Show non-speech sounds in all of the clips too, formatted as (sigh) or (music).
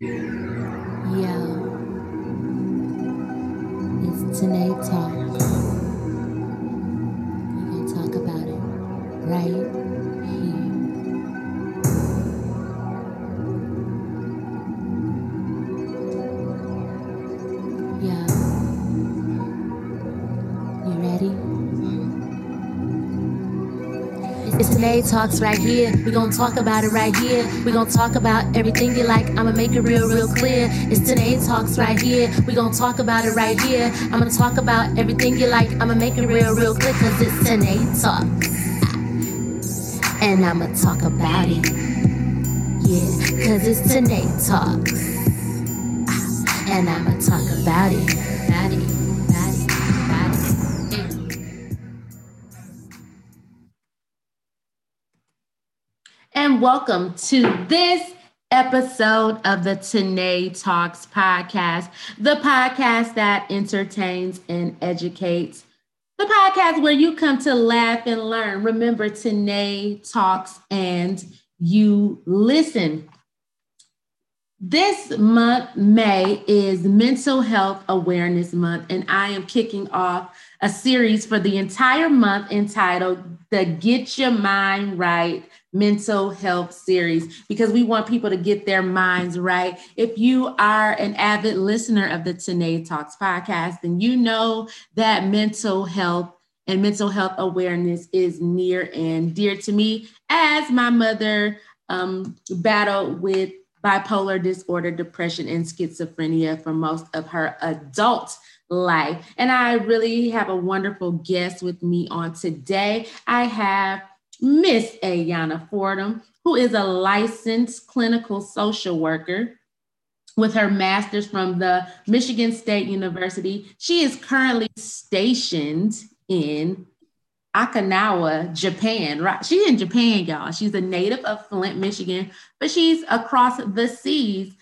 Yo, it's Tanae Talk. Talks right here. we gonna talk about it right here. we gonna talk about everything you like. I'ma make it real, real clear. It's Tanae Talks right here. we gonna talk about it right here. I'm gonna talk about everything you like. I'ma make it real, real clear. Cause it's Tanae Talks. And I'ma talk about it. Yeah, cause it's Tanae Talks. And I'ma talk about it. About it. Welcome to this episode of the Tanae Talks podcast, the podcast that entertains and educates, the podcast where you come to laugh and learn. Remember, Tanae Talks and you listen. This month, May, is Mental Health Awareness Month, and I am kicking off a series for the entire month entitled the Get Your Mind Right Mental Health Series because we want people to get their minds right. If you are an avid listener of the Tanae Talks podcast, then you know that mental health and mental health awareness is near and dear to me as my mother um, battled with bipolar disorder, depression, and schizophrenia for most of her adult life. And I really have a wonderful guest with me on today. I have Miss Ayana Fordham, who is a licensed clinical social worker with her master's from the Michigan State University. She is currently stationed in Okinawa, Japan. Right, she's in Japan, y'all. She's a native of Flint, Michigan, but she's across the seas,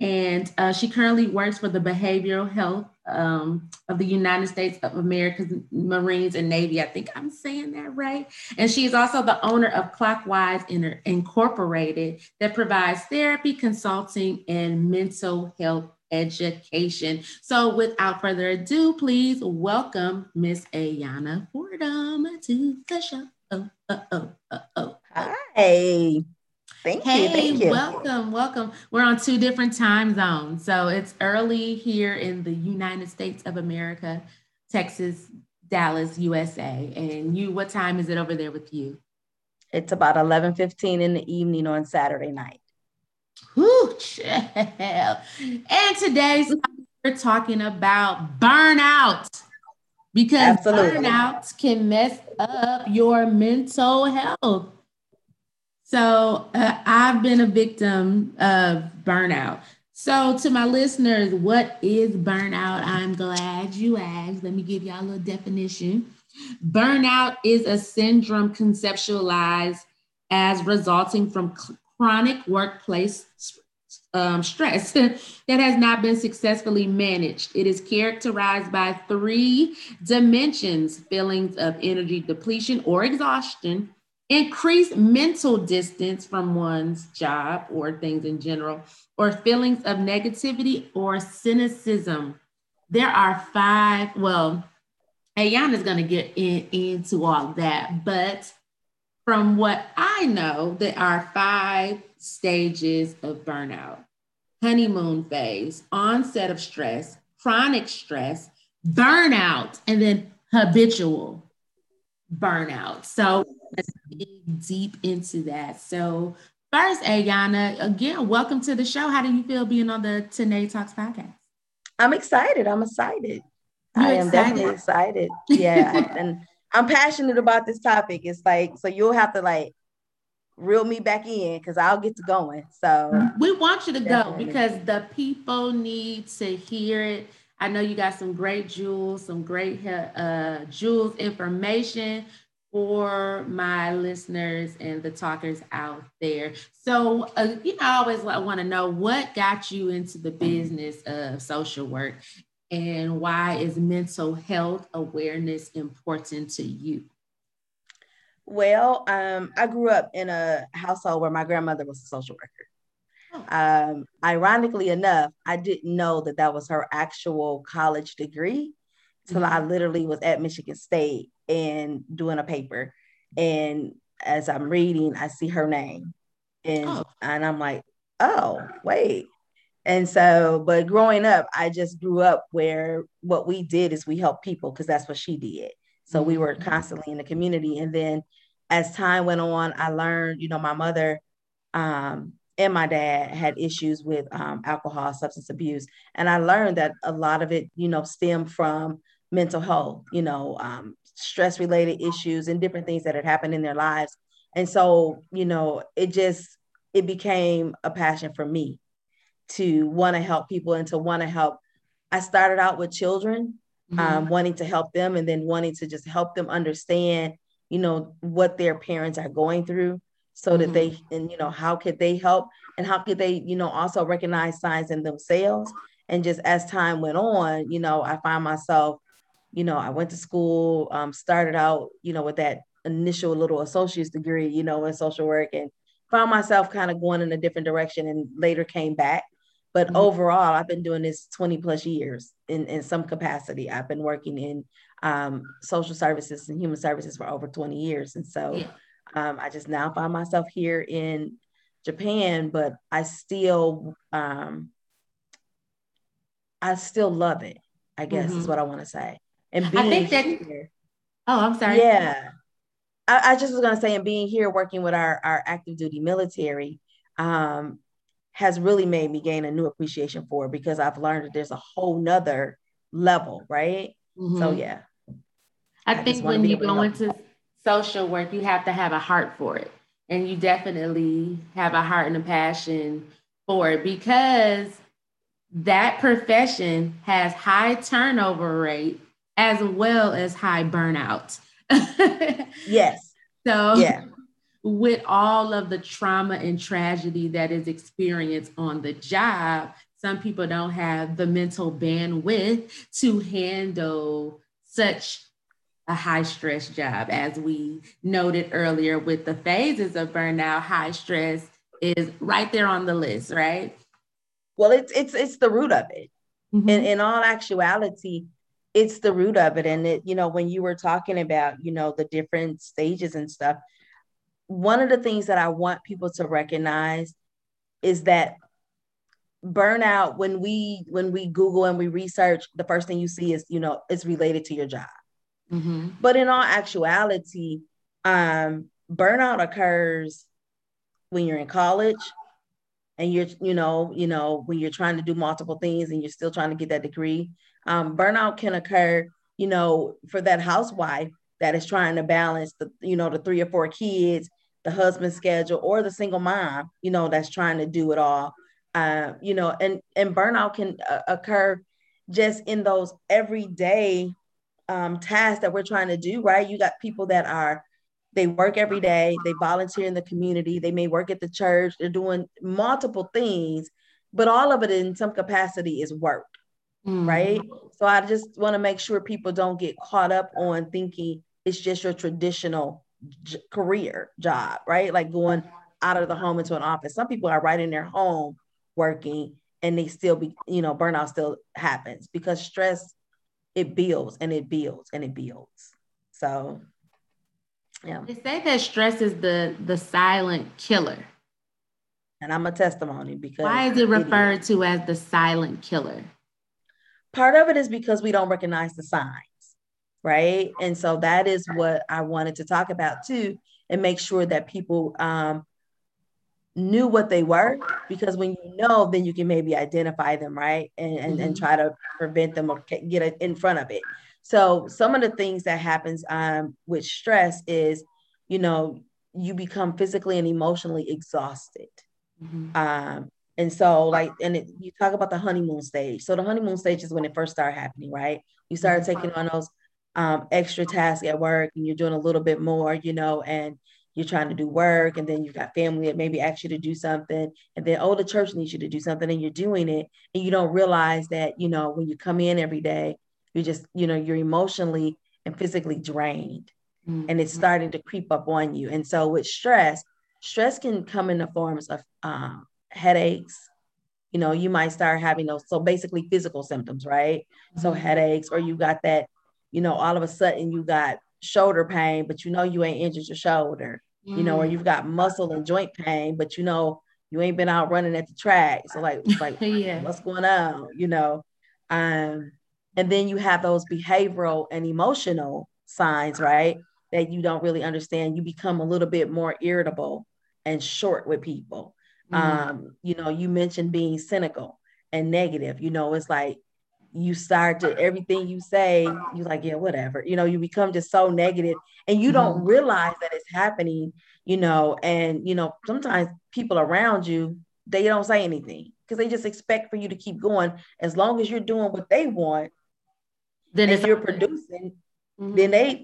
and uh, she currently works for the Behavioral Health um, of the United States of America's Marines and Navy. I think I'm saying that right. And she is also the owner of Clockwise Incorporated that provides therapy, consulting, and mental health education. So without further ado, please welcome Miss Ayana Fordham to the show. Oh, oh, oh, oh, oh. Hi. Thank hey, you. Thank you. welcome, welcome. We're on two different time zones. So it's early here in the United States of America, Texas, Dallas, USA. And you, what time is it over there with you? It's about 11:15 in the evening on Saturday night. Whew, child. And today's we're talking about burnout because Absolutely. burnout can mess up your mental health. So uh, I've been a victim of burnout. So to my listeners, what is burnout? I'm glad you asked. Let me give y'all a little definition. Burnout is a syndrome conceptualized as resulting from chronic workplace um, stress (laughs) that has not been successfully managed. It is characterized by three dimensions feelings of energy depletion or exhaustion, increased mental distance from one's job or things in general, or feelings of negativity or cynicism. There are five, well, Ayana is going to get in, into all that, but from what I know, there are five stages of burnout honeymoon phase, onset of stress, chronic stress, burnout, and then habitual burnout. So dig deep into that. So, first, Ayana, again, welcome to the show. How do you feel being on the Tanae Talks podcast? I'm excited. I'm excited. You're I am excited? definitely excited. Yeah. (laughs) and I'm passionate about this topic. It's like, so you'll have to like reel me back in because I'll get to going. So we want you to definitely. go because the people need to hear it. I know you got some great jewels, some great uh, jewels information for my listeners and the talkers out there. So, uh, you know, I always want to know what got you into the business of social work and why is mental health awareness important to you? Well, um, I grew up in a household where my grandmother was a social worker. Um, ironically enough, I didn't know that that was her actual college degree until mm-hmm. I literally was at Michigan State and doing a paper. And as I'm reading, I see her name. And, oh. and I'm like, oh, wait. And so, but growing up, I just grew up where what we did is we helped people because that's what she did. So we were mm-hmm. constantly in the community. And then as time went on, I learned, you know, my mother um, and my dad had issues with um, alcohol, substance abuse. And I learned that a lot of it, you know, stemmed from mental health, you know, um, stress related issues and different things that had happened in their lives. And so, you know, it just, it became a passion for me to want to help people and to want to help. I started out with children, mm-hmm. um, wanting to help them and then wanting to just help them understand, you know, what their parents are going through so mm-hmm. that they, and, you know, how could they help and how could they, you know, also recognize signs in themselves. And just as time went on, you know, I find myself you know, I went to school, um, started out, you know, with that initial little associate's degree, you know, in social work and found myself kind of going in a different direction and later came back. But mm-hmm. overall, I've been doing this 20 plus years in, in some capacity. I've been working in um, social services and human services for over 20 years. And so yeah. um, I just now find myself here in Japan, but I still, um, I still love it, I guess mm-hmm. is what I want to say and being I think that, here. Oh, I'm sorry. Yeah. I, I just was gonna say, and being here working with our, our active duty military um, has really made me gain a new appreciation for it because I've learned that there's a whole nother level, right? Mm-hmm. So yeah. I, I think when you go into social work, you have to have a heart for it. And you definitely have a heart and a passion for it because that profession has high turnover rate as well as high burnout. (laughs) yes. So, yeah. with all of the trauma and tragedy that is experienced on the job, some people don't have the mental bandwidth to handle such a high stress job. As we noted earlier with the phases of burnout, high stress is right there on the list, right? Well, it's it's it's the root of it. Mm-hmm. In in all actuality, it's the root of it. And it you know when you were talking about you know the different stages and stuff one of the things that i want people to recognize is that burnout when we when we google and we research the first thing you see is you know it's related to your job. Mm-hmm. but in all actuality um burnout occurs when you're in college and you're you know you know when you're trying to do multiple things and you're still trying to get that degree um, burnout can occur, you know, for that housewife that is trying to balance the, you know, the three or four kids, the husband schedule, or the single mom, you know, that's trying to do it all. Uh, you know, and and burnout can uh, occur just in those everyday um, tasks that we're trying to do. Right? You got people that are they work every day, they volunteer in the community, they may work at the church, they're doing multiple things, but all of it in some capacity is work mm. right? So I just want to make sure people don't get caught up on thinking it's just your traditional j- career job, right? Like going out of the home into an office. Some people are right in their home working and they still be, you know, burnout still happens because stress it builds and it builds and it builds. So yeah. They say that stress is the the silent killer. And I'm a testimony because why is it referred it is. to as the silent killer? Part of it is because we don't recognize the signs, right? And so that is what I wanted to talk about too, and make sure that people um, knew what they were, because when you know, then you can maybe identify them, right? And, and, mm-hmm. and try to prevent them or get it in front of it. So some of the things that happens um, with stress is, you know, you become physically and emotionally exhausted. Mm-hmm. Um, and so, like, and it, you talk about the honeymoon stage. So the honeymoon stage is when it first started happening, right? You started mm-hmm. taking on those um, extra tasks at work, and you're doing a little bit more, you know, and you're trying to do work, and then you've got family that maybe ask you to do something, and then oh, the church needs you to do something, and you're doing it, and you don't realize that, you know, when you come in every day, you're just, you know, you're emotionally and physically drained, mm-hmm. and it's starting to creep up on you. And so with stress, stress can come in the forms of um, headaches. You know, you might start having those. So basically, physical symptoms, right? Mm-hmm. So headaches, or you got that. You know, all of a sudden you got shoulder pain, but you know you ain't injured your shoulder. Mm-hmm. You know, or mm-hmm. you've got muscle and joint pain, but you know you ain't been out running at the track. So like, like (laughs) yeah. what's going on? You know, um, and then you have those behavioral and emotional signs, right? That you don't really understand. You become a little bit more irritable and short with people. Mm-hmm. Um, you know, you mentioned being cynical and negative. You know, it's like you start to everything you say, you like, yeah, whatever. You know, you become just so negative and you mm-hmm. don't realize that it's happening, you know, and you know, sometimes people around you, they don't say anything because they just expect for you to keep going as long as you're doing what they want. Then if you're producing, mm-hmm. then they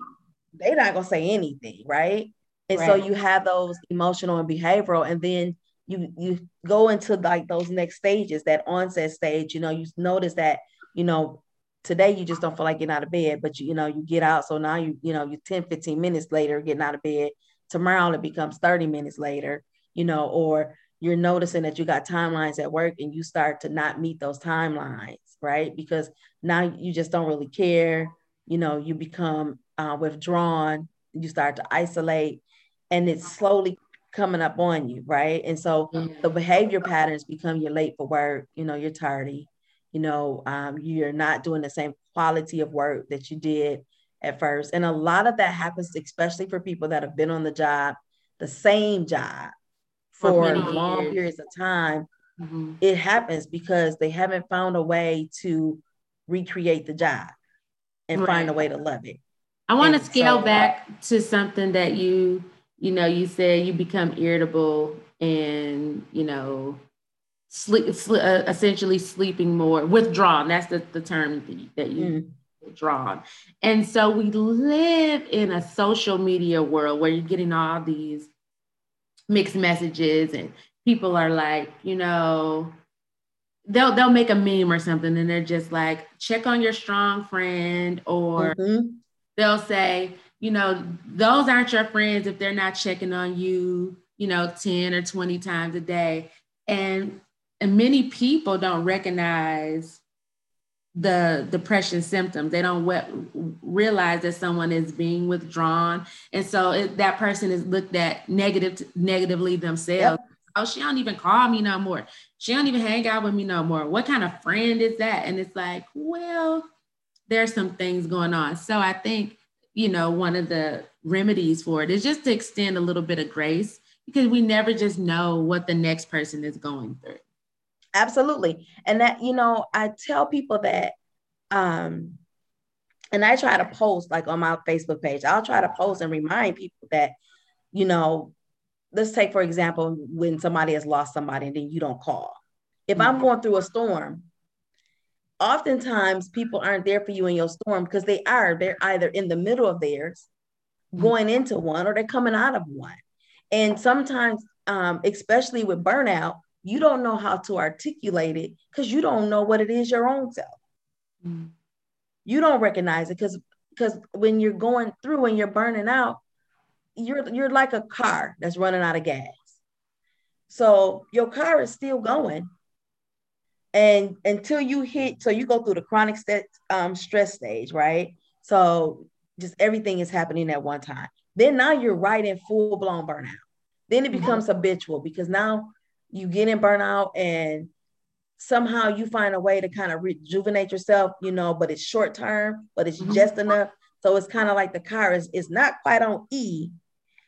they're not gonna say anything, right? And right. so you have those emotional and behavioral, and then you you go into like those next stages, that onset stage. You know, you notice that you know today you just don't feel like getting out of bed, but you, you know you get out. So now you you know you 10, 15 minutes later getting out of bed. Tomorrow it becomes 30 minutes later, you know, or you're noticing that you got timelines at work and you start to not meet those timelines, right? Because now you just don't really care. You know, you become uh, withdrawn, you start to isolate, and it's slowly coming up on you, right? And so mm-hmm. the behavior patterns become you're late for work, you know, you're tardy, you know, um, you're not doing the same quality of work that you did at first. And a lot of that happens, especially for people that have been on the job, the same job for, for long years. periods of time. Mm-hmm. It happens because they haven't found a way to recreate the job and right. find a way to love it. I want to scale so, back to something that you, you know, you said you become irritable and, you know, sleep, sleep uh, essentially sleeping more, withdrawn. That's the, the term that you mm. withdrawn. And so we live in a social media world where you're getting all these mixed messages and people are like, you know, they'll they'll make a meme or something and they're just like check on your strong friend or mm-hmm they'll say, you know, those aren't your friends if they're not checking on you, you know, 10 or 20 times a day. And and many people don't recognize the depression symptoms. They don't we- realize that someone is being withdrawn, and so it, that person is looked at negative negatively themselves. Yep. Oh, she don't even call me no more. She don't even hang out with me no more. What kind of friend is that? And it's like, well, there's some things going on. So I think, you know, one of the remedies for it is just to extend a little bit of grace because we never just know what the next person is going through. Absolutely. And that, you know, I tell people that, um, and I try to post like on my Facebook page, I'll try to post and remind people that, you know, let's take, for example, when somebody has lost somebody and then you don't call. If mm-hmm. I'm going through a storm oftentimes people aren't there for you in your storm because they are. They're either in the middle of theirs, mm-hmm. going into one, or they're coming out of one. And sometimes, um, especially with burnout, you don't know how to articulate it because you don't know what it is your own self. Mm. You don't recognize it because because when you're going through and you're burning out, you're you're like a car that's running out of gas. So your car is still going, and until you hit so you go through the chronic st- um, stress stage right so just everything is happening at one time then now you're right in full blown burnout then it mm-hmm. becomes mm-hmm. habitual because now you get in burnout and somehow you find a way to kind of rejuvenate yourself you know but it's short term but it's mm-hmm. just enough so it's kind of like the car is, is not quite on e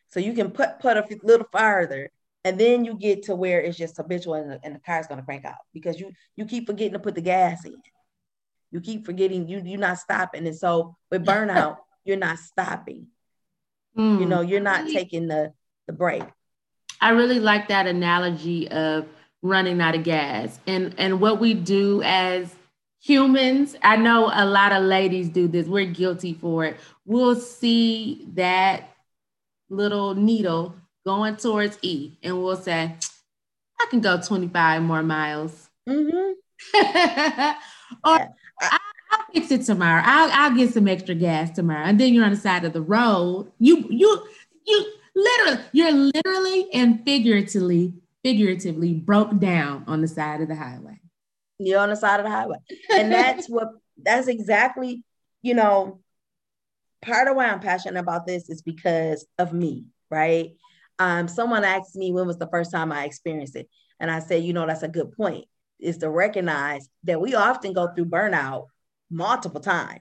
so you can put put a little farther and then you get to where it's just habitual and the, and the car's going to crank out because you you keep forgetting to put the gas in. You keep forgetting you you're not stopping. And so with burnout (laughs) you're not stopping. Mm. you know you're not taking the the break. I really like that analogy of running out of gas. And and what we do as humans i know a lot of ladies do this. We're guilty for it. We'll see that little needle going towards E, and we'll say, I can go 25 more miles. Mm-hmm. (laughs) or yeah. I, will fix it tomorrow. I'll, I'll get some extra gas tomorrow. And then you're on the side of the road. You, you, you literally, you're literally and figuratively figuratively broke down on the side of the highway. You're on the side of the highway. And that's (laughs) what that's exactly, you know, part of why I'm passionate about this is because of me, right? Um, someone asked me when was the first time I experienced it. And I said, you know, that's a good point, is to recognize that we often go through burnout multiple times.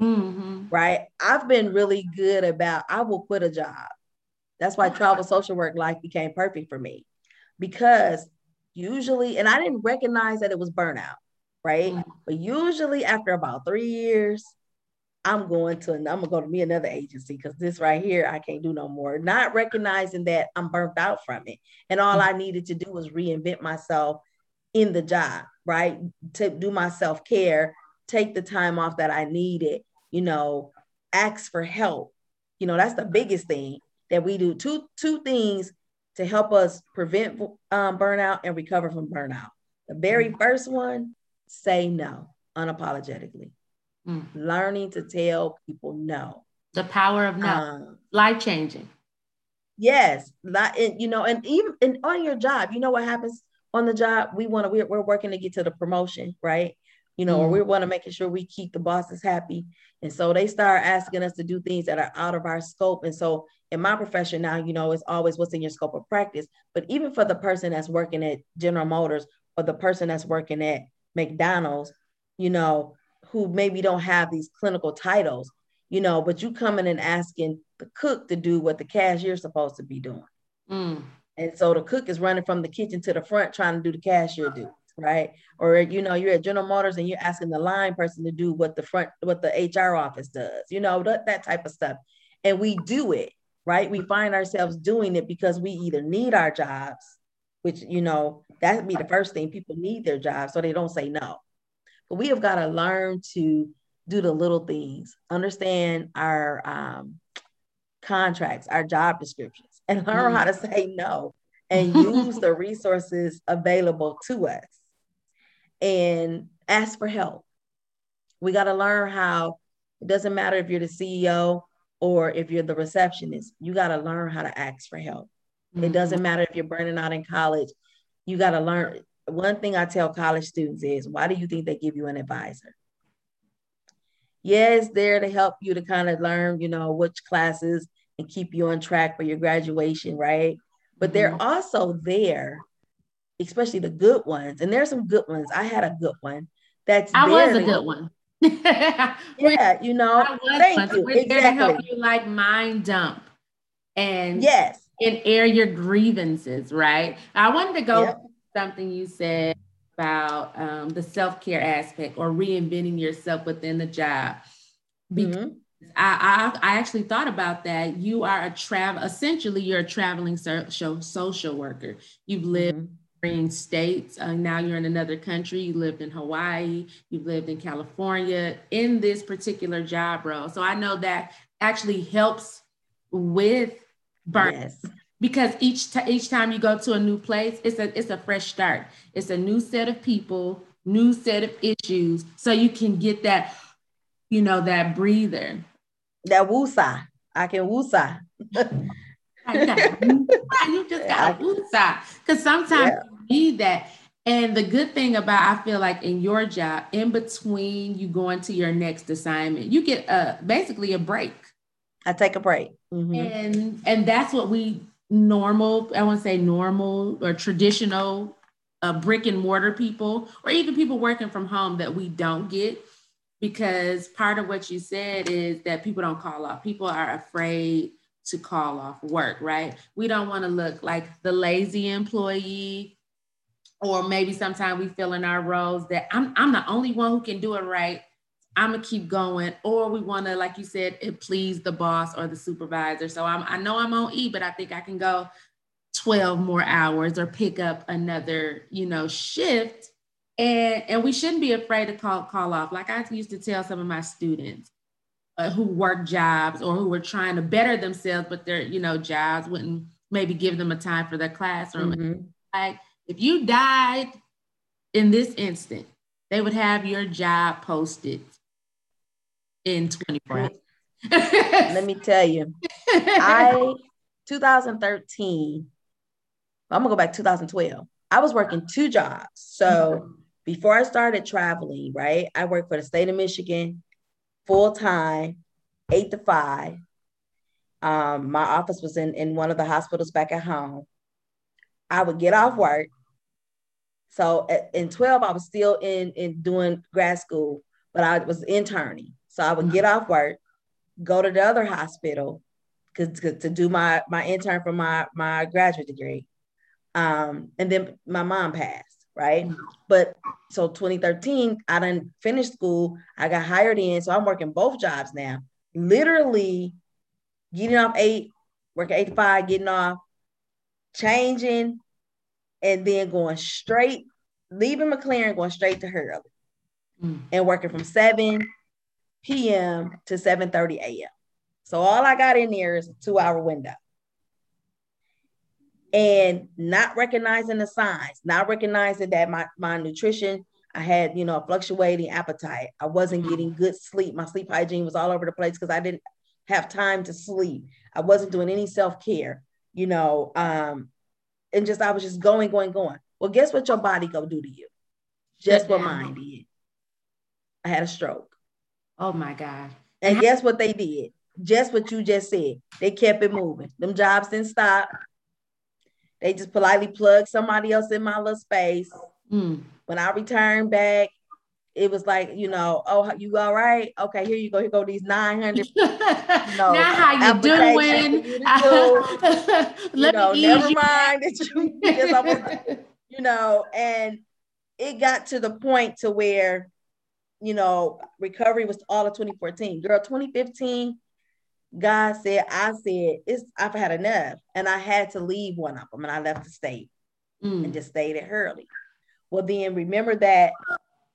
Mm-hmm. Right. I've been really good about I will quit a job. That's why (laughs) travel social work life became perfect for me. Because usually, and I didn't recognize that it was burnout, right? Mm-hmm. But usually after about three years, I'm going to, I'm gonna go to me another agency because this right here, I can't do no more. Not recognizing that I'm burnt out from it. And all. I needed to do was reinvent myself in the job, right? To do my self-care, take the time off that I needed, you know, ask for help. You know, that's the biggest thing that we do. Two, two things to help us prevent um, burnout and recover from burnout. The very mm-hmm. first one, say no unapologetically. Mm. Learning to tell people no. The power of no. Um, Life changing. Yes. And, you know, and even and on your job, you know what happens on the job? We want to, we're, we're working to get to the promotion, right? You know, mm. or we want to making sure we keep the bosses happy. And so they start asking us to do things that are out of our scope. And so in my profession now, you know, it's always what's in your scope of practice. But even for the person that's working at General Motors or the person that's working at McDonald's, you know, who maybe don't have these clinical titles, you know, but you coming and asking the cook to do what the cashier's supposed to be doing. Mm. And so the cook is running from the kitchen to the front trying to do the cashier do, right? Or you know, you're at General Motors and you're asking the line person to do what the front, what the HR office does, you know, that, that type of stuff. And we do it, right? We find ourselves doing it because we either need our jobs, which you know, that'd be the first thing people need their jobs, so they don't say no. But we have got to learn to do the little things, understand our um, contracts, our job descriptions, and learn mm. how to say no and (laughs) use the resources available to us and ask for help. We got to learn how it doesn't matter if you're the CEO or if you're the receptionist, you got to learn how to ask for help. Mm-hmm. It doesn't matter if you're burning out in college, you got to learn one thing I tell college students is why do you think they give you an advisor? Yes, yeah, there to help you to kind of learn, you know, which classes and keep you on track for your graduation, right? But they're mm-hmm. also there, especially the good ones. And there's some good ones. I had a good one. That's I was a good one. (laughs) yeah, you know, thank you. We're exactly. there to help you like mind dump and yes, and air your grievances, right? I wanted to go yep something you said about um, the self care aspect or reinventing yourself within the job. Because mm-hmm. I, I, I actually thought about that. You are a travel essentially you're a traveling social social worker. You've lived mm-hmm. in states. Uh, now you're in another country. You lived in Hawaii. You've lived in California in this particular job role. So I know that actually helps with burnout. Yes because each t- each time you go to a new place, it's a it's a fresh start. It's a new set of people, new set of issues, so you can get that, you know, that breather. That woosah. I can woosah. (laughs) you just got woosah. Because sometimes yeah. you need that. And the good thing about I feel like in your job, in between you going to your next assignment, you get a basically a break. I take a break. Mm-hmm. And and that's what we normal, I want to say normal or traditional uh, brick and mortar people, or even people working from home that we don't get. Because part of what you said is that people don't call off. People are afraid to call off work, right? We don't want to look like the lazy employee, or maybe sometimes we feel in our roles that I'm, I'm the only one who can do it right. I'm gonna keep going, or we want to, like you said, it please the boss or the supervisor. So I'm, I know I'm on E, but I think I can go 12 more hours or pick up another, you know, shift. And and we shouldn't be afraid to call call off. Like I used to tell some of my students uh, who work jobs or who were trying to better themselves, but their you know jobs wouldn't maybe give them a time for their classroom. Mm-hmm. Like if you died in this instant, they would have your job posted in 24 hours. Let (laughs) me tell you, I 2013, I'm gonna go back 2012. I was working two jobs. So before I started traveling, right, I worked for the state of Michigan full time, eight to five. Um, my office was in, in one of the hospitals back at home. I would get off work. So at, in 12, I was still in, in doing grad school, but I was interning. So I would get off work, go to the other hospital to, to do my, my intern for my, my graduate degree. Um, and then my mom passed, right? But so 2013, I didn't finish school. I got hired in. So I'm working both jobs now. Literally getting off eight, working eight to five, getting off, changing, and then going straight, leaving McLaren, going straight to Hurley. Mm. And working from 7 p.m. to 7 30 a.m. So all I got in there is a two-hour window. And not recognizing the signs, not recognizing that my, my nutrition, I had, you know, a fluctuating appetite. I wasn't mm. getting good sleep. My sleep hygiene was all over the place because I didn't have time to sleep. I wasn't doing any self-care, you know, um, and just I was just going, going, going. Well, guess what your body go do to you? Just what mine did. I had a stroke. Oh my God. And guess what they did? Just what you just said. They kept it moving. Them jobs didn't stop. They just politely plugged somebody else in my little space. Mm. When I returned back, it was like, you know, oh, you all right? Okay, here you go. Here go these 900. (laughs) (laughs) You know, now how you doing? You, you know, never mind that you, yes, you know, and it got to the point to where, you know, recovery was all of 2014. Girl, 2015, God said, I said, it's I've had enough. And I had to leave one of them and I left the state mm. and just stayed at Hurley. Well, then remember that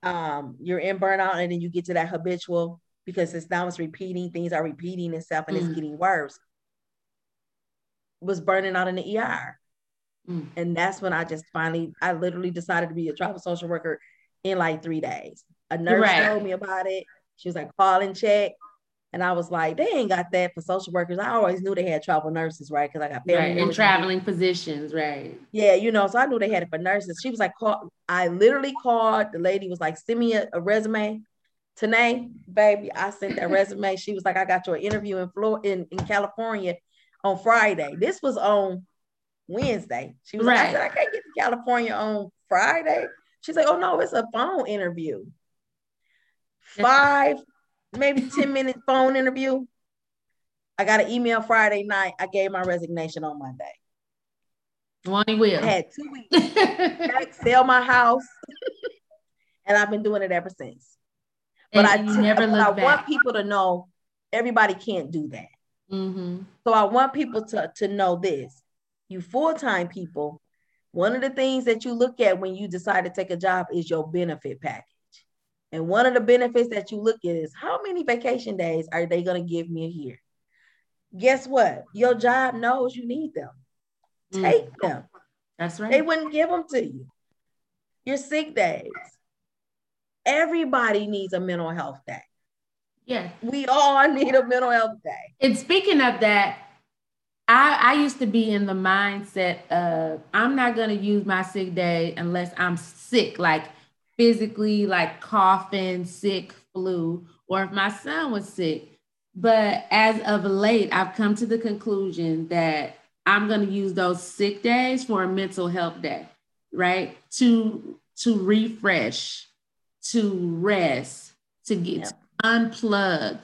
um, you're in burnout and then you get to that habitual because it's now it's repeating, things are repeating itself and mm. it's getting worse. Was burning out in the ER. Mm. And that's when I just finally, I literally decided to be a travel social worker in like three days. A nurse right. told me about it. She was like, call and check. And I was like, they ain't got that for social workers. I always knew they had travel nurses, right? Because I got family right. and traveling positions, right? Yeah, you know, so I knew they had it for nurses. She was like, call. I literally called. The lady was like, send me a, a resume. Today, baby, I sent that (laughs) resume. She was like, I got your interview in Florida, in, in California on Friday. This was on Wednesday. She was right. like, I said, I can't get to California on Friday. She's like, oh no, it's a phone interview. Five maybe 10 (laughs) minute phone interview. I got an email Friday night. I gave my resignation on Monday. One will. I had two weeks. sell my house. and I've been doing it ever since. But and I, t- never but I back. want people to know everybody can't do that. Mm-hmm. So I want people to, to know this. You full-time people, one of the things that you look at when you decide to take a job is your benefit package. And one of the benefits that you look at is how many vacation days are they going to give me a year? Guess what? Your job knows you need them. Mm. Take them. That's right. They wouldn't give them to you. Your sick days. Everybody needs a mental health day. Yeah. We all (laughs) need a mental health day. And speaking of that, I, I used to be in the mindset of I'm not going to use my sick day unless I'm sick. Like physically like coughing, sick, flu, or if my son was sick. But as of late, I've come to the conclusion that I'm going to use those sick days for a mental health day, right? To to refresh, to rest, to get yeah. to unplug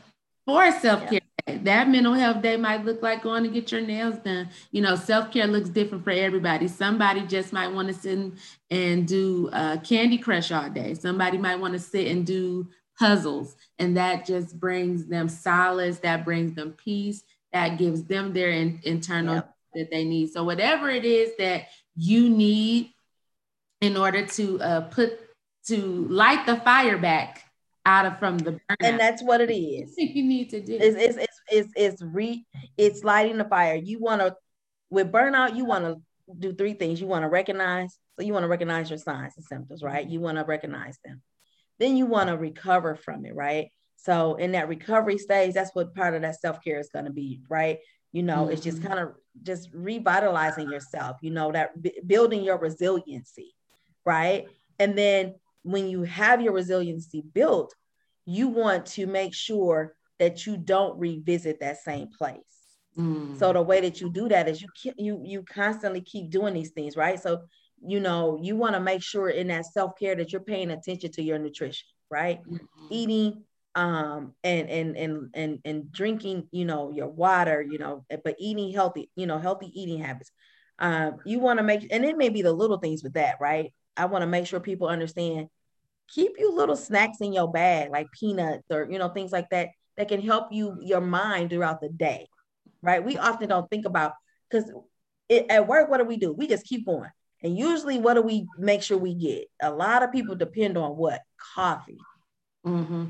for self-care that mental health day might look like going to get your nails done. You know, self care looks different for everybody. Somebody just might want to sit and do uh, Candy Crush all day. Somebody might want to sit and do puzzles, and that just brings them solace. That brings them peace. That gives them their in, internal yep. that they need. So whatever it is that you need in order to uh, put to light the fire back out of from the burnout. And that's what it is. you need to do. It's, it's, it's, it's, it's re it's lighting the fire. You want to with burnout, you want to do three things. You want to recognize, so you want to recognize your signs and symptoms, right? You want to recognize them. Then you want to recover from it, right? So in that recovery stage, that's what part of that self-care is going to be, right? You know, mm-hmm. it's just mm-hmm. kind of just revitalizing yourself, you know, that b- building your resiliency, right? And then when you have your resiliency built, you want to make sure that you don't revisit that same place. Mm. So the way that you do that is you you you constantly keep doing these things, right? So you know you want to make sure in that self care that you're paying attention to your nutrition, right? Mm-hmm. Eating um and and and and and drinking, you know, your water, you know, but eating healthy, you know, healthy eating habits. Um, you want to make and it may be the little things with that, right? I want to make sure people understand keep you little snacks in your bag, like peanuts or you know, things like that that can help you your mind throughout the day. Right. We often don't think about because at work, what do we do? We just keep going. And usually, what do we make sure we get? A lot of people depend on what? Coffee. Mm-hmm.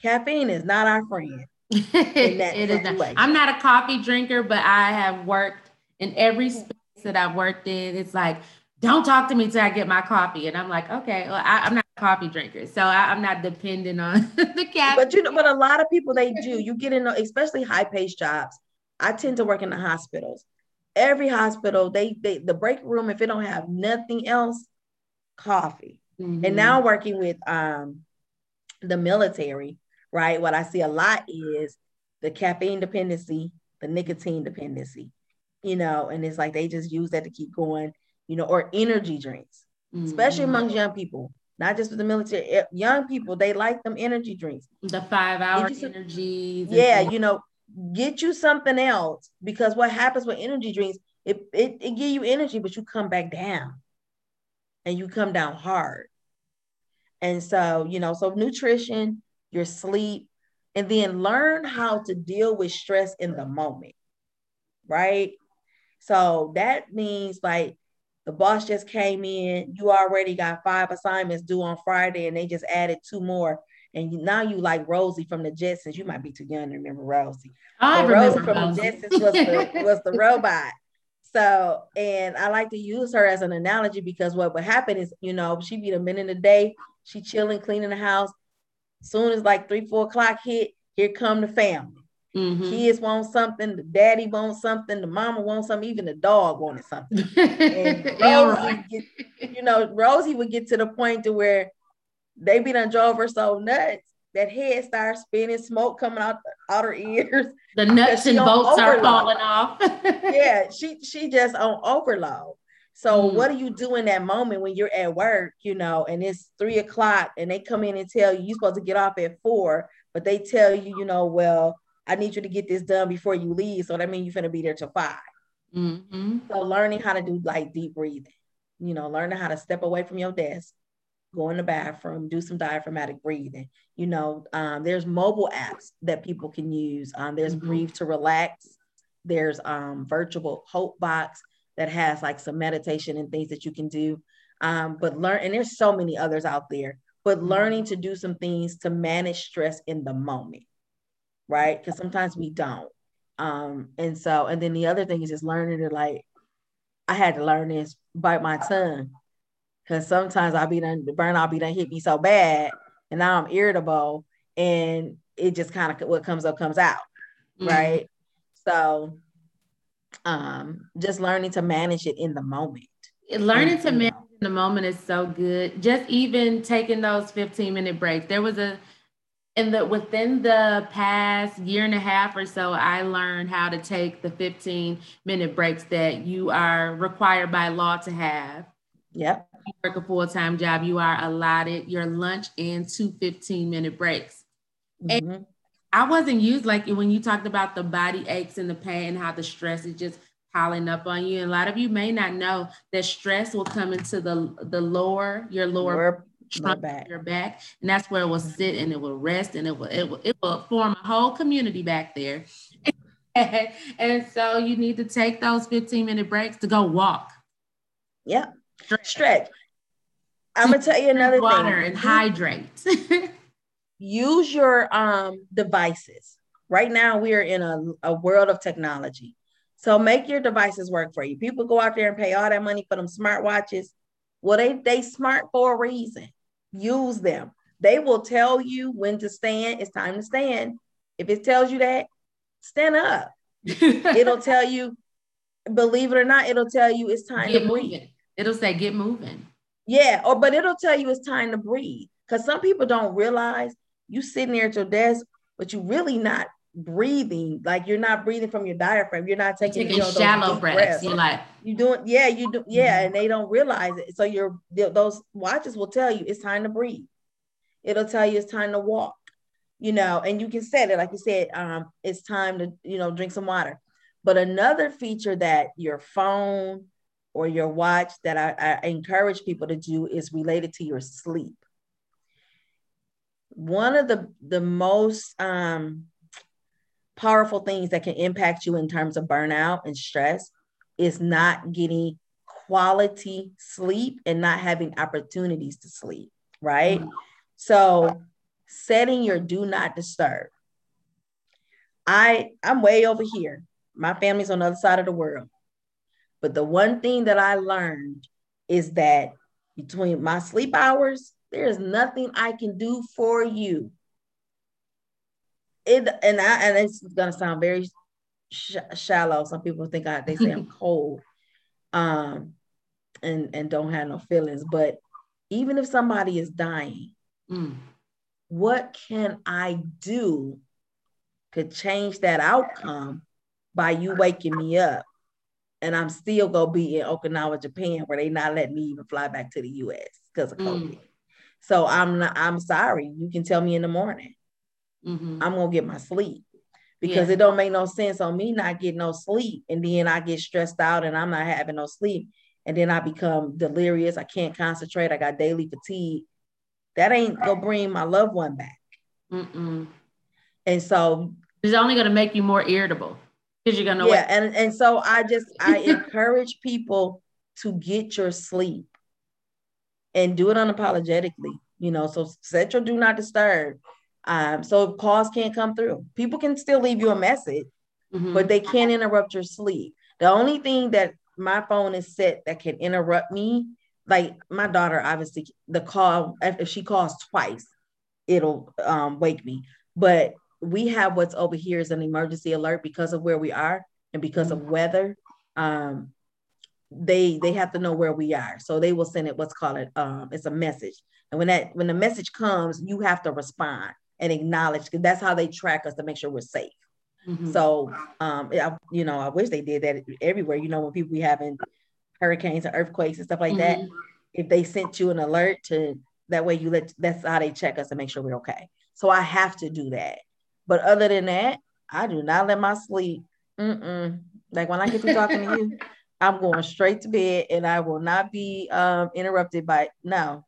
Caffeine is not our friend. (laughs) it is not. I'm not a coffee drinker, but I have worked in every space that I've worked in. It's like don't talk to me till I get my coffee. And I'm like, okay, well, I, am not coffee drinker, so I, am not dependent on (laughs) the caffeine. But you know, but a lot of people they do. You get in, especially high paced jobs. I tend to work in the hospitals. Every hospital, they, they the break room, if it don't have nothing else, coffee. Mm-hmm. And now working with um the military, right? What I see a lot is the caffeine dependency, the nicotine dependency, you know, and it's like they just use that to keep going you know, or energy drinks, mm-hmm. especially among young people, not just with the military. Eh, young people, they like them energy drinks. The five hour energy. Yeah, you know, get you something else because what happens with energy drinks, it, it, it give you energy, but you come back down and you come down hard. And so, you know, so nutrition, your sleep, and then learn how to deal with stress in the moment. Right. So that means like the boss just came in, you already got five assignments due on Friday, and they just added two more. And you, now you like Rosie from the Jetsons. You might be too young to remember Rosie. I remember Rosie from Rosie. the Jetsons was the, was the robot. So, and I like to use her as an analogy because what would happen is, you know, she be a minute a day, she chilling, cleaning the house. Soon as like three, four o'clock hit, here come the family. Mm-hmm. Kids want something, the daddy wants something, the mama wants something, even the dog wanted something. (laughs) and (laughs) Rosie, get, you know, Rosie would get to the point to where they be done drove her so nuts that head starts spinning, smoke coming out, out her ears. (laughs) The nuts and bolts are falling off. yeah, she she just on overload. So mm. what do you do in that moment when you're at work, you know, and it's three o'clock and they come in and tell you you're supposed to get off at four, but they tell you, you know, well, I need you to get this done before you leave. So that means you're gonna be there till 5 mm-hmm. So learning how to do like deep breathing, you know, learning how to step away from your desk, go in the bathroom, do some diaphragmatic breathing. You know, um, there's mobile apps that people can use. Um, there's mm-hmm. Breathe to Relax. There's um, Virtual Hope Box that has like some meditation and things that you can do. Um, but learn, and there's so many others out there. But mm-hmm. learning to do some things to manage stress in the moment right? Because sometimes we don't. Um, and so, and then the other thing is just learning to like, I had to learn this bite my tongue. Cause sometimes I'll be done, the burnout be done hit me so bad, and now I'm irritable, and it just kind of what comes up comes out, mm-hmm. right? So, um, just learning to manage it in the moment. Learning to manage in the moment is so good. Just even taking those 15 minute breaks. There was a in the within the past year and a half or so i learned how to take the 15 minute breaks that you are required by law to have. Yep. You work a full-time job you are allotted your lunch and two 15 minute breaks. Mm-hmm. and i wasn't used like when you talked about the body aches and the pain and how the stress is just piling up on you. And a lot of you may not know that stress will come into the the lower your lower, lower trunk back. your back, and that's where it will sit and it will rest and it will it will it will form a whole community back there. (laughs) and so you need to take those 15 minute breaks to go walk. Yeah. Stretch. Stretch. I'm gonna tell you another water thing. and hydrate. (laughs) Use your um devices. Right now, we are in a, a world of technology. So make your devices work for you. People go out there and pay all that money for them smartwatches. Well, they they smart for a reason use them. They will tell you when to stand. It's time to stand. If it tells you that, stand up. (laughs) It'll tell you believe it or not, it'll tell you it's time get to breathe. It'll say get moving. Yeah, or but it'll tell you it's time to breathe. Because some people don't realize you sitting there at your desk, but you really not breathing. Like you're not breathing from your diaphragm. You're not taking, taking you know, shallow breaths. breaths. You're like you doing, yeah, you do, yeah, mm-hmm. and they don't realize it. So your those watches will tell you it's time to breathe. It'll tell you it's time to walk. You know, and you can set it like you said. Um, it's time to you know drink some water. But another feature that your phone or your watch that I, I encourage people to do is related to your sleep. One of the the most um, powerful things that can impact you in terms of burnout and stress is not getting quality sleep and not having opportunities to sleep, right? Mm-hmm. So setting your do not disturb. I I'm way over here. My family's on the other side of the world. But the one thing that I learned is that between my sleep hours, there is nothing I can do for you. It and I and it's gonna sound very sh- shallow. Some people think I they say I'm (laughs) cold, um, and and don't have no feelings. But even if somebody is dying, mm. what can I do to change that outcome by you waking me up? And I'm still gonna be in Okinawa, Japan, where they not letting me even fly back to the US because of mm. COVID. Mm. So I'm not, I'm sorry. You can tell me in the morning. Mm-hmm. I'm gonna get my sleep because yeah. it don't make no sense on me not getting no sleep and then I get stressed out and I'm not having no sleep and then I become delirious. I can't concentrate. I got daily fatigue. That ain't gonna bring my loved one back. Mm-mm. And so it's only gonna make you more irritable because you're gonna yeah. And and so I just (laughs) I encourage people to get your sleep and do it unapologetically. You know, so set your do not disturb um, so calls can't come through. People can still leave you a message, mm-hmm. but they can't interrupt your sleep. The only thing that my phone is set that can interrupt me, like my daughter, obviously, the call, if she calls twice, it'll um, wake me. But we have what's over here is an emergency alert because of where we are and because mm-hmm. of weather. Um, they they have to know where we are, so they will send it what's called it. Um, it's a message, and when that when the message comes, you have to respond and acknowledge because that's how they track us to make sure we're safe. Mm-hmm. So, um, I, you know, I wish they did that everywhere. You know, when people be having hurricanes and earthquakes and stuff like mm-hmm. that, if they sent you an alert to that way, you let that's how they check us to make sure we're okay. So I have to do that. But other than that, I do not let my sleep. Mm-mm. Like when I get to talking to you, (laughs) I'm going straight to bed and I will not be um, interrupted by no.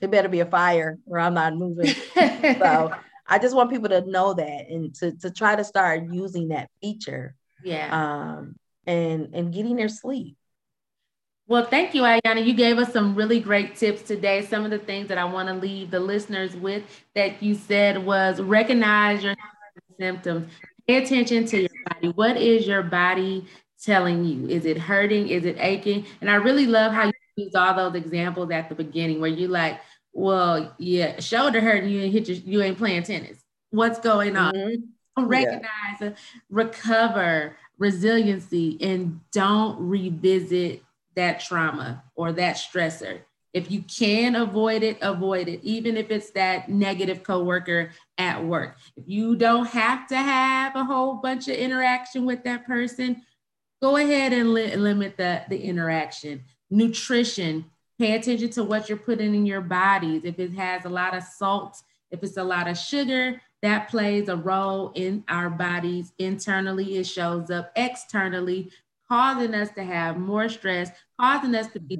It better be a fire or I'm not moving. (laughs) so I just want people to know that and to, to try to start using that feature. Yeah. Um, and and getting their sleep. Well, thank you, Ayana. You gave us some really great tips today. Some of the things that I want to leave the listeners with that you said was recognize your symptoms, pay attention to your body. What is your body telling you? Is it hurting? Is it aching? And I really love how you use all those examples at the beginning where you like, well, yeah, shoulder hurt and you ain't hit your, you ain't playing tennis. What's going on? Mm-hmm. Recognize, yeah. recover, resiliency, and don't revisit that trauma or that stressor. If you can avoid it, avoid it, even if it's that negative coworker at work. If you don't have to have a whole bunch of interaction with that person, go ahead and li- limit the, the interaction. Nutrition, Pay attention to what you're putting in your bodies. If it has a lot of salt, if it's a lot of sugar, that plays a role in our bodies. Internally, it shows up externally, causing us to have more stress, causing us to be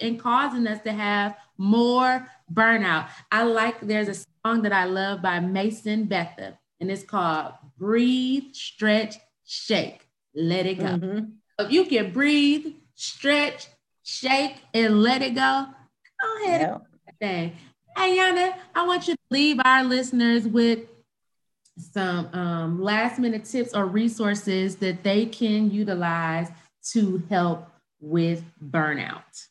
and causing us to have more burnout. I like there's a song that I love by Mason Betha, and it's called Breathe, Stretch, Shake, Let It Go. Mm-hmm. If you can breathe, stretch, shake and let it go. Go ahead. Hey Yana, I want you to leave our listeners with some um, last minute tips or resources that they can utilize to help with burnout.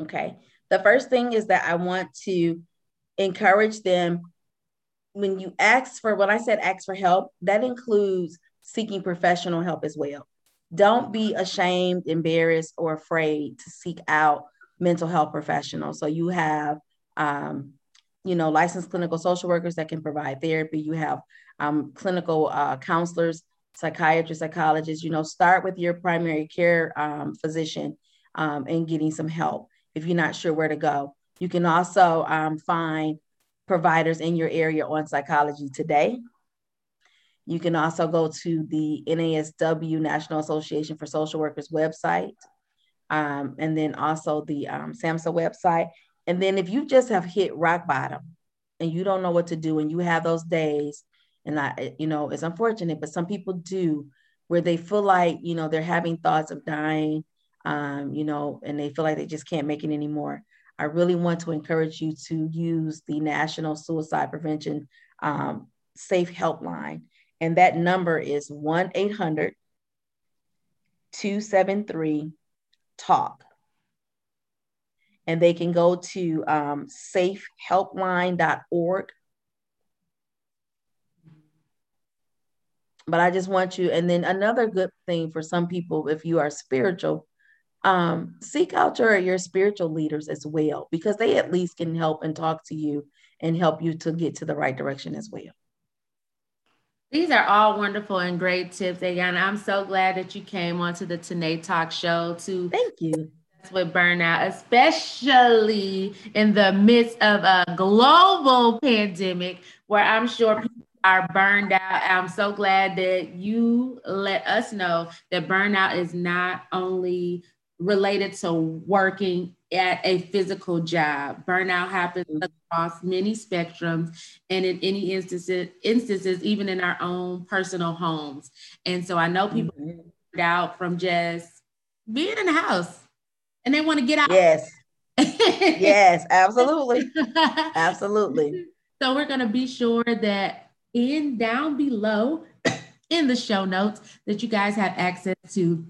Okay. The first thing is that I want to encourage them when you ask for when I said ask for help, that includes seeking professional help as well don't be ashamed, embarrassed, or afraid to seek out mental health professionals. So you have, um, you know, licensed clinical social workers that can provide therapy. You have um, clinical uh, counselors, psychiatrists, psychologists. You know, start with your primary care um, physician um, and getting some help if you're not sure where to go. You can also um, find providers in your area on Psychology Today. You can also go to the NASW National Association for Social Workers website, um, and then also the um, SAMHSA website. And then if you just have hit rock bottom and you don't know what to do, and you have those days, and I, you know, it's unfortunate, but some people do, where they feel like you know they're having thoughts of dying, um, you know, and they feel like they just can't make it anymore. I really want to encourage you to use the National Suicide Prevention um, Safe Helpline. And that number is 1 800 273 TALK. And they can go to um, safehelpline.org. But I just want you, and then another good thing for some people, if you are spiritual, um, seek out your, your spiritual leaders as well, because they at least can help and talk to you and help you to get to the right direction as well. These are all wonderful and great tips, Ayana. I'm so glad that you came onto the Tanae Talk show to thank you with burnout, especially in the midst of a global pandemic where I'm sure people are burned out. I'm so glad that you let us know that burnout is not only related to working at a physical job. Burnout happens. Across many spectrums and in any instances, instances, even in our own personal homes. And so I know people mm-hmm. out from just being in the house and they want to get out. Yes. (laughs) yes, absolutely. absolutely. (laughs) So we're going to be sure that in down below in the show notes that you guys have access to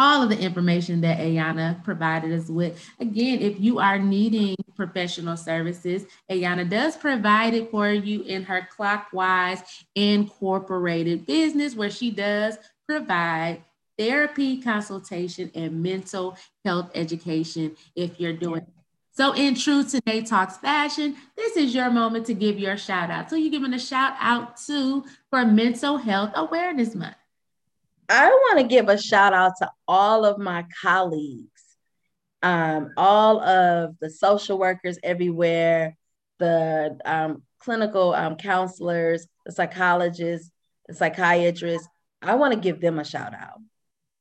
all of the information that Ayana provided us with. Again, if you are needing professional services, Ayana does provide it for you in her Clockwise Incorporated business, where she does provide therapy, consultation, and mental health education if you're doing. So, in true Tanae Talks fashion, this is your moment to give your shout out. So, you're giving a shout out to for Mental Health Awareness Month. I want to give a shout out to all of my colleagues, um, all of the social workers everywhere, the um, clinical um, counselors, the psychologists, the psychiatrists. I want to give them a shout out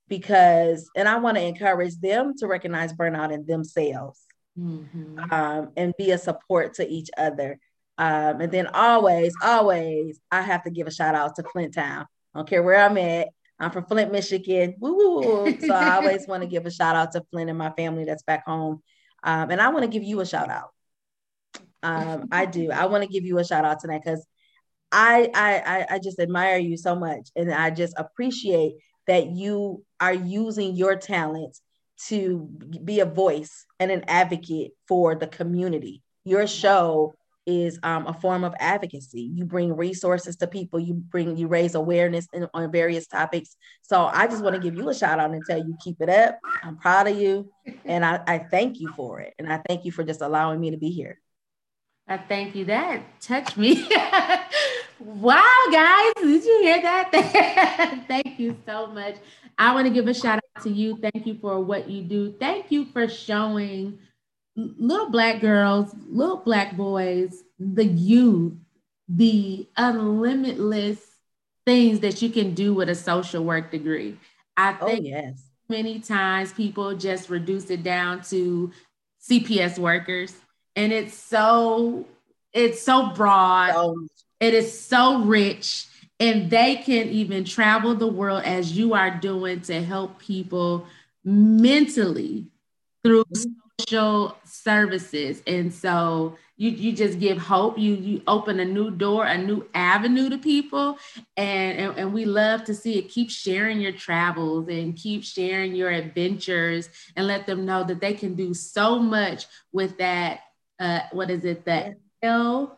because, and I want to encourage them to recognize burnout in themselves mm-hmm. Um, and be a support to each other. Um, and then always, always, I have to give a shout out to Flint Town. I don't care where I'm at. I'm from Flint, Michigan. Woo, woo. So I always want to give a shout out to Flint and my family that's back home. Um, and I want to give you a shout out. Um, I do. I want to give you a shout out tonight because I, I I just admire you so much, and I just appreciate that you are using your talents to be a voice and an advocate for the community. Your show is um, a form of advocacy. You bring resources to people. You bring you raise awareness in, on various topics. So I just want to give you a shout out and tell you keep it up. I'm proud of you, and I, I thank you for it. And I thank you for just allowing me to be here. I thank you. That touched me. (laughs) wow, guys, did you hear that? (laughs) thank you so much. I want to give a shout out to you. Thank you for what you do. Thank you for showing little black girls, little black boys, the youth, the unlimitless things that you can do with a social work degree. I oh, think oh, yes. many times people just reduce it down to CPS workers, and it's so it's so broad. Oh. It is so rich, and they can even travel the world as you are doing to help people mentally through mm-hmm social services. And so you, you just give hope. You you open a new door, a new avenue to people. And, and, and we love to see it. Keep sharing your travels and keep sharing your adventures and let them know that they can do so much with that. Uh, what is it? That L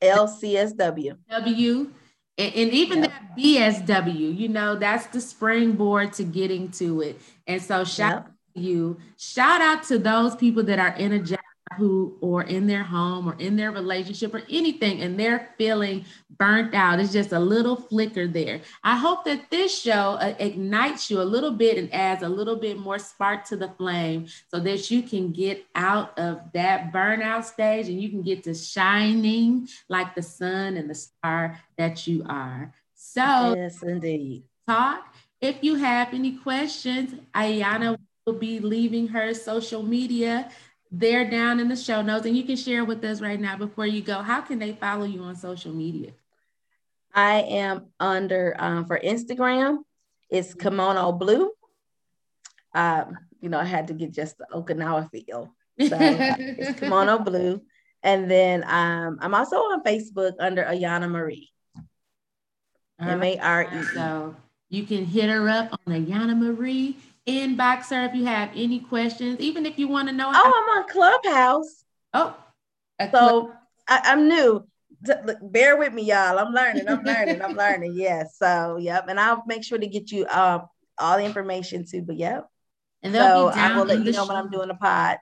LCSW. W And, and even yep. that BSW, you know, that's the springboard to getting to it. And so shout yep. You. Shout out to those people that are in a job who or in their home or in their relationship or anything and they're feeling burnt out. It's just a little flicker there. I hope that this show uh, ignites you a little bit and adds a little bit more spark to the flame so that you can get out of that burnout stage and you can get to shining like the sun and the star that you are. So yes indeed. talk. If you have any questions ayana will be leaving her social media they're down in the show notes and you can share with us right now before you go. How can they follow you on social media? I am under um, for Instagram, it's Kimono Blue. Um, you know, I had to get just the Okinawa feel. So it's (laughs) Kimono Blue. And then um, I'm also on Facebook under Ayana Marie. M A R E. So you can hit her up on Ayana Marie inbox her if you have any questions, even if you want to know. How- oh, I'm on Clubhouse. Oh, so I, am new. Bear with me, y'all. I'm learning. I'm learning. I'm learning. (laughs) Yes. So, yep. And I'll make sure to get you uh, all the information too. But yep. And so I will let you know when I'm doing a pod.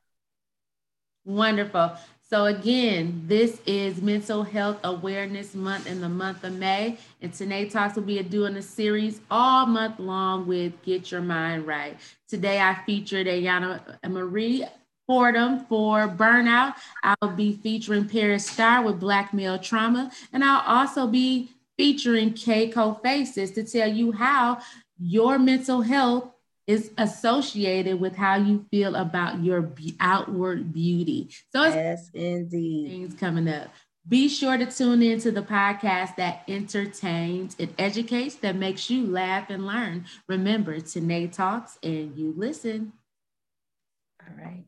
Wonderful. So, again, this is Mental Health Awareness Month in the month of May. And Tanae Talks will be doing a series all month long with Get Your Mind Right. Today, I featured Ayana Marie Fordham for Burnout. I'll be featuring Paris Starr with Black Male Trauma. And I'll also be featuring Keiko Faces to tell you how your mental health is associated with how you feel about your be- outward beauty. So it's yes, indeed. Things coming up. Be sure to tune in to the podcast that entertains, it educates, that makes you laugh and learn. Remember, Tanae talks and you listen. All right.